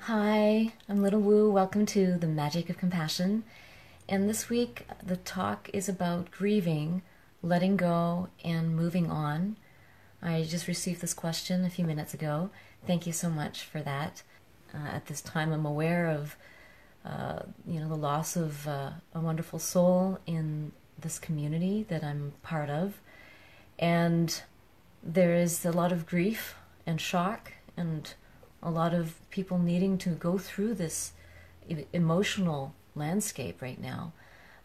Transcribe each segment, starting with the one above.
Hi, I'm Little Wu. Welcome to the Magic of Compassion. And this week, the talk is about grieving, letting go, and moving on. I just received this question a few minutes ago. Thank you so much for that. Uh, at this time, I'm aware of, uh, you know, the loss of uh, a wonderful soul in this community that I'm part of, and there is a lot of grief and shock and a lot of people needing to go through this emotional landscape right now.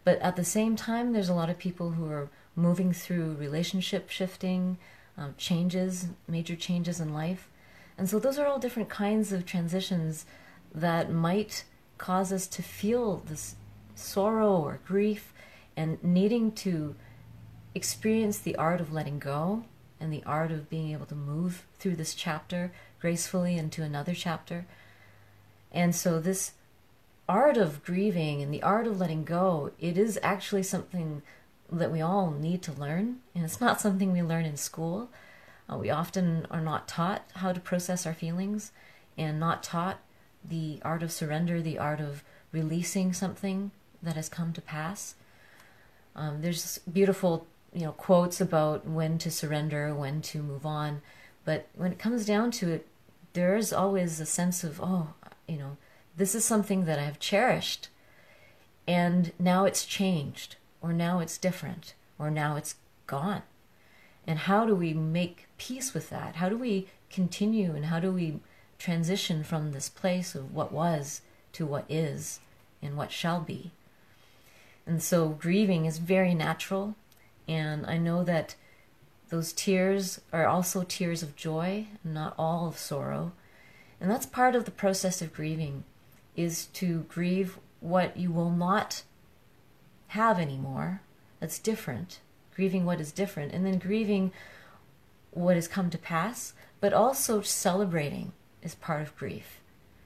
But at the same time, there's a lot of people who are moving through relationship shifting, um, changes, major changes in life. And so those are all different kinds of transitions that might cause us to feel this sorrow or grief and needing to experience the art of letting go and the art of being able to move through this chapter gracefully into another chapter. And so, this art of grieving and the art of letting go, it is actually something that we all need to learn. And it's not something we learn in school. Uh, we often are not taught how to process our feelings and not taught the art of surrender, the art of releasing something that has come to pass. Um, there's beautiful, you know, quotes about when to surrender, when to move on, but when it comes down to it, there is always a sense of, oh, you know, this is something that I've cherished, and now it's changed, or now it's different, or now it's gone. And how do we make peace with that? How do we continue, and how do we transition from this place of what was to what is and what shall be? And so grieving is very natural, and I know that those tears are also tears of joy, not all of sorrow. And that's part of the process of grieving is to grieve what you will not have anymore. That's different. Grieving what is different and then grieving what has come to pass, but also celebrating is part of grief.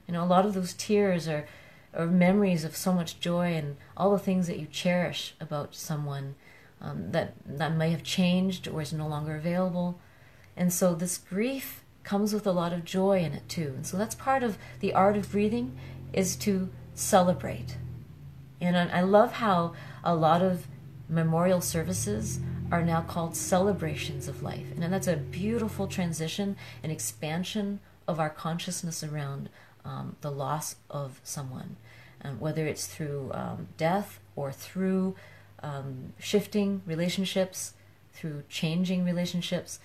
You know, a lot of those tears are, are memories of so much joy and all the things that you cherish about someone um, that that may have changed or is no longer available. And so this grief comes with a lot of joy in it too. And so that's part of the art of breathing is to celebrate. And I love how a lot of memorial services are now called celebrations of life. And that's a beautiful transition and expansion of our consciousness around um, the loss of someone, and whether it's through um, death or through um, shifting relationships, through changing relationships,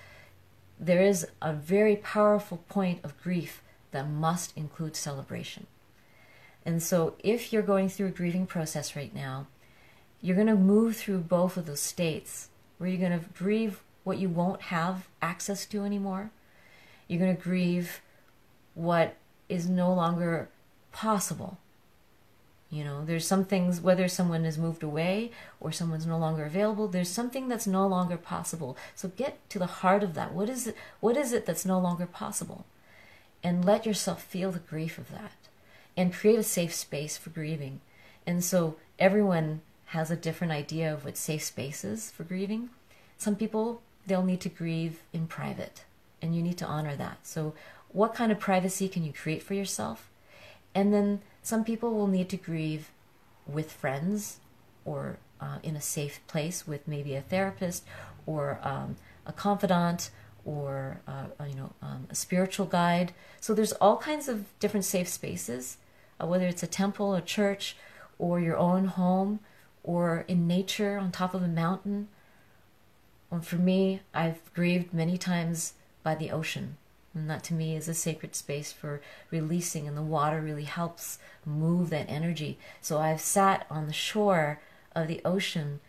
there is a very powerful point of grief that must include celebration. And so, if you're going through a grieving process right now, you're going to move through both of those states where you're going to grieve what you won't have access to anymore. You're going to grieve what is no longer possible you know, there's some things, whether someone has moved away or someone's no longer available, there's something that's no longer possible. So get to the heart of that. What is it, what is it that's no longer possible? And let yourself feel the grief of that and create a safe space for grieving. And so everyone has a different idea of what safe space is for grieving. Some people, they'll need to grieve in private, and you need to honor that. So, what kind of privacy can you create for yourself? And then some people will need to grieve with friends or uh, in a safe place with maybe a therapist or um, a confidant or uh, you know um, a spiritual guide. So there's all kinds of different safe spaces, uh, whether it's a temple, a church, or your own home, or in nature on top of a mountain. And for me, I've grieved many times by the ocean. And that to me is a sacred space for releasing, and the water really helps move that energy. So I've sat on the shore of the ocean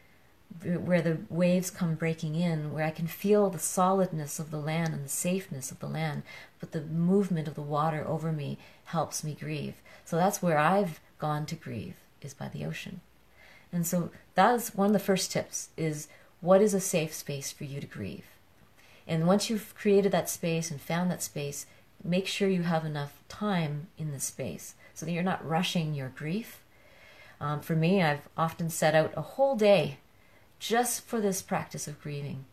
where the waves come breaking in, where I can feel the solidness of the land and the safeness of the land, but the movement of the water over me helps me grieve. So that's where I've gone to grieve, is by the ocean. And so that's one of the first tips is what is a safe space for you to grieve? And once you've created that space and found that space, make sure you have enough time in the space so that you're not rushing your grief. Um, for me, I've often set out a whole day just for this practice of grieving.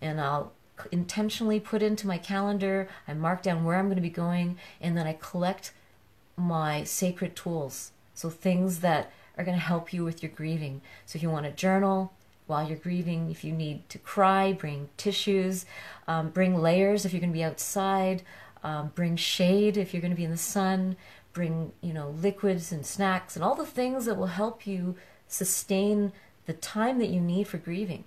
And I'll intentionally put into my calendar, I mark down where I'm going to be going, and then I collect my sacred tools. So things that are going to help you with your grieving. So if you want to journal while you're grieving, if you need to cry, bring tissues, um, bring layers if you're going to be outside, um, bring shade if you're going to be in the sun, bring you know liquids and snacks and all the things that will help you sustain the time that you need for grieving.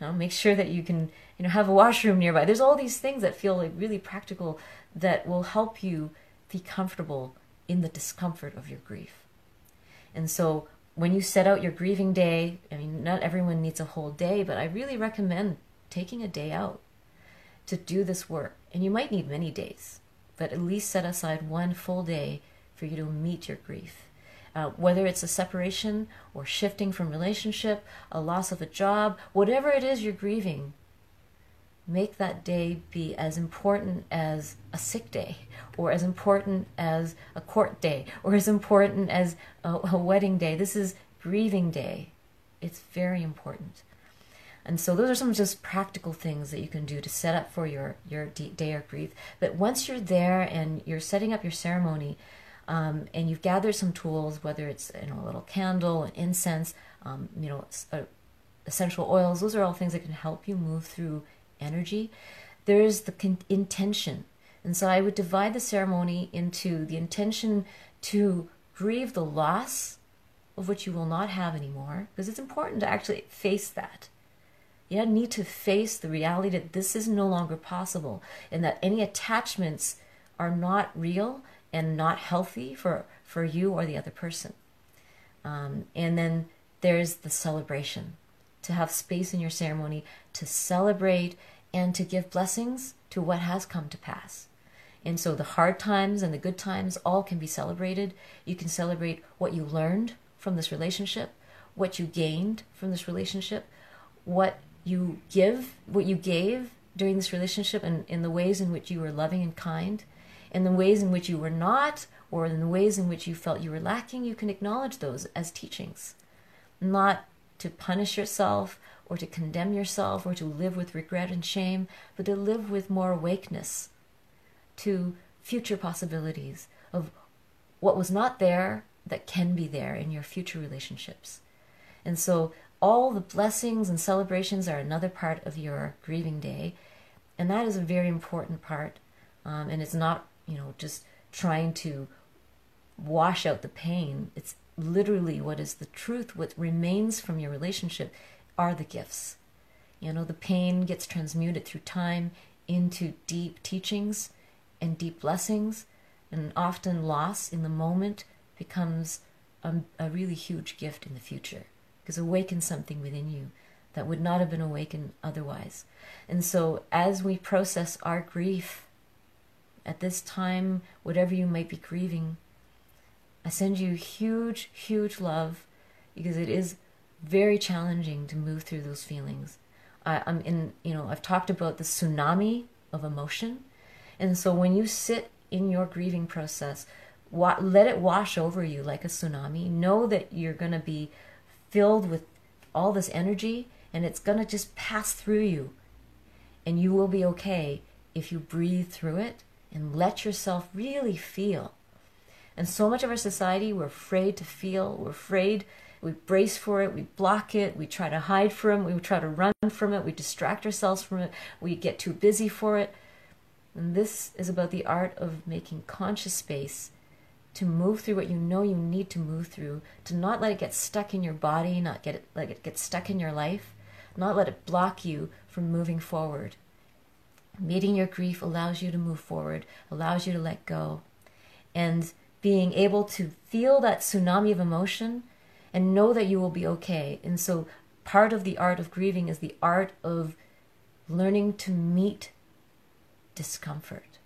Now, make sure that you can you know have a washroom nearby. There's all these things that feel like really practical that will help you be comfortable in the discomfort of your grief. And so when you set out your grieving day, I mean, not everyone needs a whole day, but I really recommend taking a day out to do this work. And you might need many days, but at least set aside one full day for you to meet your grief. Uh, whether it's a separation or shifting from relationship, a loss of a job, whatever it is you're grieving, make that day be as important as a sick day or as important as a court day or as important as a, a wedding day. This is grieving day. It's very important. And so those are some just practical things that you can do to set up for your your day of grief. But once you're there and you're setting up your ceremony um, and you've gathered some tools whether it's you know a little candle an incense um, you know uh, essential oils those are all things that can help you move through energy, there is the con- intention. And so I would divide the ceremony into the intention to grieve the loss of which you will not have anymore, because it's important to actually face that. You need to face the reality that this is no longer possible and that any attachments are not real and not healthy for, for you or the other person. Um, and then there's the celebration to have space in your ceremony to celebrate and to give blessings to what has come to pass. And so the hard times and the good times all can be celebrated. You can celebrate what you learned from this relationship, what you gained from this relationship, what you give, what you gave during this relationship, and in the ways in which you were loving and kind, and the ways in which you were not, or in the ways in which you felt you were lacking, you can acknowledge those as teachings. Not to punish yourself or to condemn yourself or to live with regret and shame, but to live with more awakeness to future possibilities of what was not there that can be there in your future relationships. And so all the blessings and celebrations are another part of your grieving day. And that is a very important part. Um, and it's not, you know, just trying to wash out the pain. It's literally what is the truth, what remains from your relationship are the gifts. You know, the pain gets transmuted through time into deep teachings and deep blessings, and often loss in the moment becomes a, a really huge gift in the future because awakens something within you that would not have been awakened otherwise. And so, as we process our grief at this time, whatever you might be grieving, I send you huge, huge love because it is very challenging to move through those feelings. I, I'm in, you know, I've talked about the tsunami of emotion. And so when you sit in your grieving process, wa- let it wash over you like a tsunami. Know that you're going to be filled with all this energy and it's going to just pass through you. And you will be okay if you breathe through it and let yourself really feel. And so much of our society, we're afraid to feel, we're afraid, we brace for it, we block it, we try to hide from it, we try to run from it, we distract ourselves from it, we get too busy for it. And this is about the art of making conscious space to move through what you know you need to move through, to not let it get stuck in your body, not get it, let it get stuck in your life, not let it block you from moving forward. Meeting your grief allows you to move forward, allows you to let go. And being able to feel that tsunami of emotion and know that you will be okay. And so, part of the art of grieving is the art of learning to meet discomfort.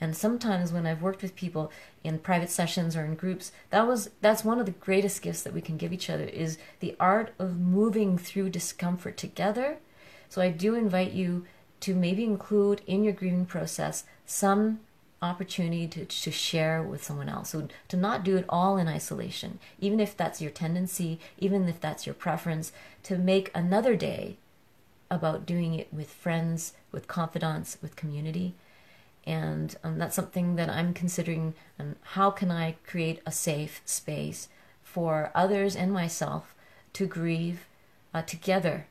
And sometimes when I've worked with people in private sessions or in groups, that was that's one of the greatest gifts that we can give each other is the art of moving through discomfort together. So I do invite you to maybe include in your grieving process some opportunity to, to share with someone else. So to not do it all in isolation, even if that's your tendency, even if that's your preference, to make another day about doing it with friends, with confidants, with community. And um, that's something that I'm considering. Um, how can I create a safe space for others and myself to grieve uh, together?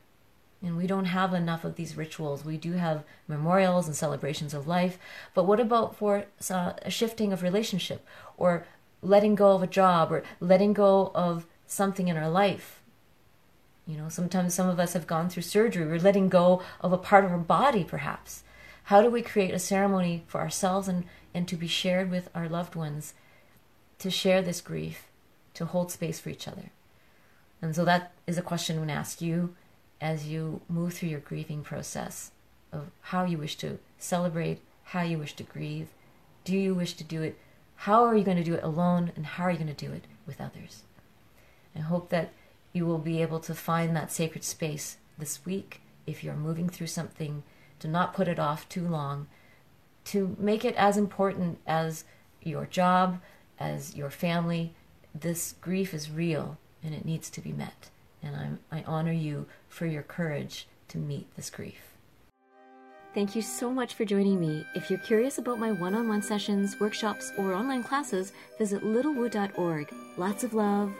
And we don't have enough of these rituals. We do have memorials and celebrations of life, but what about for uh, a shifting of relationship or letting go of a job or letting go of something in our life? You know, sometimes some of us have gone through surgery. We're letting go of a part of our body, perhaps. How do we create a ceremony for ourselves and, and to be shared with our loved ones to share this grief, to hold space for each other? And so that is a question I'm going to ask you as you move through your grieving process of how you wish to celebrate, how you wish to grieve. Do you wish to do it? How are you going to do it alone? And how are you going to do it with others? I hope that you will be able to find that sacred space this week if you're moving through something, to not put it off too long, to make it as important as your job, as your family. This grief is real and it needs to be met. And I'm, I honor you for your courage to meet this grief. Thank you so much for joining me. If you're curious about my one on one sessions, workshops, or online classes, visit littlewoo.org. Lots of love.